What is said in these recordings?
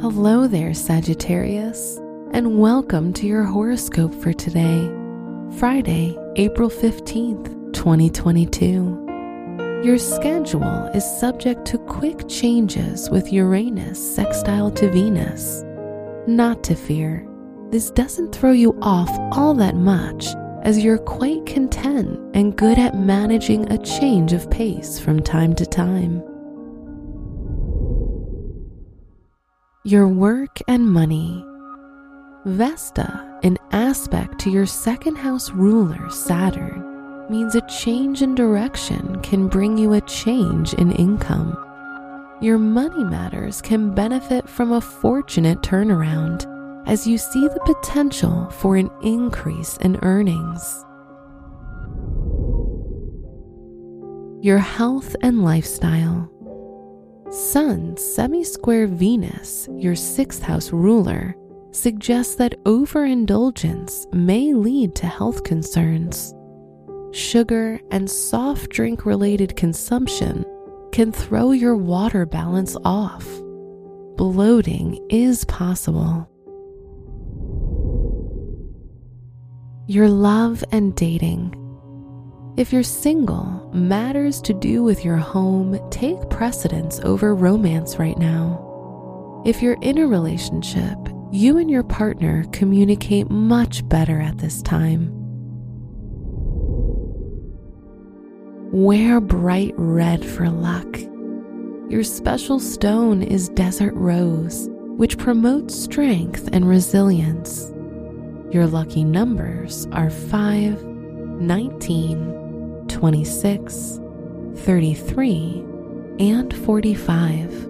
Hello there, Sagittarius, and welcome to your horoscope for today, Friday, April 15th, 2022. Your schedule is subject to quick changes with Uranus sextile to Venus. Not to fear, this doesn't throw you off all that much as you're quite content and good at managing a change of pace from time to time. your work and money. Vesta, an aspect to your second house ruler, Saturn, means a change in direction can bring you a change in income. Your money matters can benefit from a fortunate turnaround as you see the potential for an increase in earnings. Your health and lifestyle. Sun semi square Venus, your sixth house ruler, suggests that overindulgence may lead to health concerns. Sugar and soft drink related consumption can throw your water balance off. Bloating is possible. Your love and dating. If you're single, matters to do with your home take precedence over romance right now. If you're in a relationship, you and your partner communicate much better at this time. Wear bright red for luck. Your special stone is desert rose, which promotes strength and resilience. Your lucky numbers are 5, 19, 26, 33, and 45.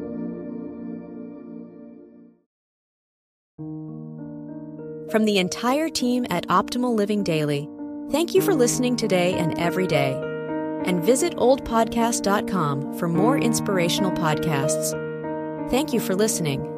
From the entire team at Optimal Living Daily, thank you for listening today and every day. And visit oldpodcast.com for more inspirational podcasts. Thank you for listening.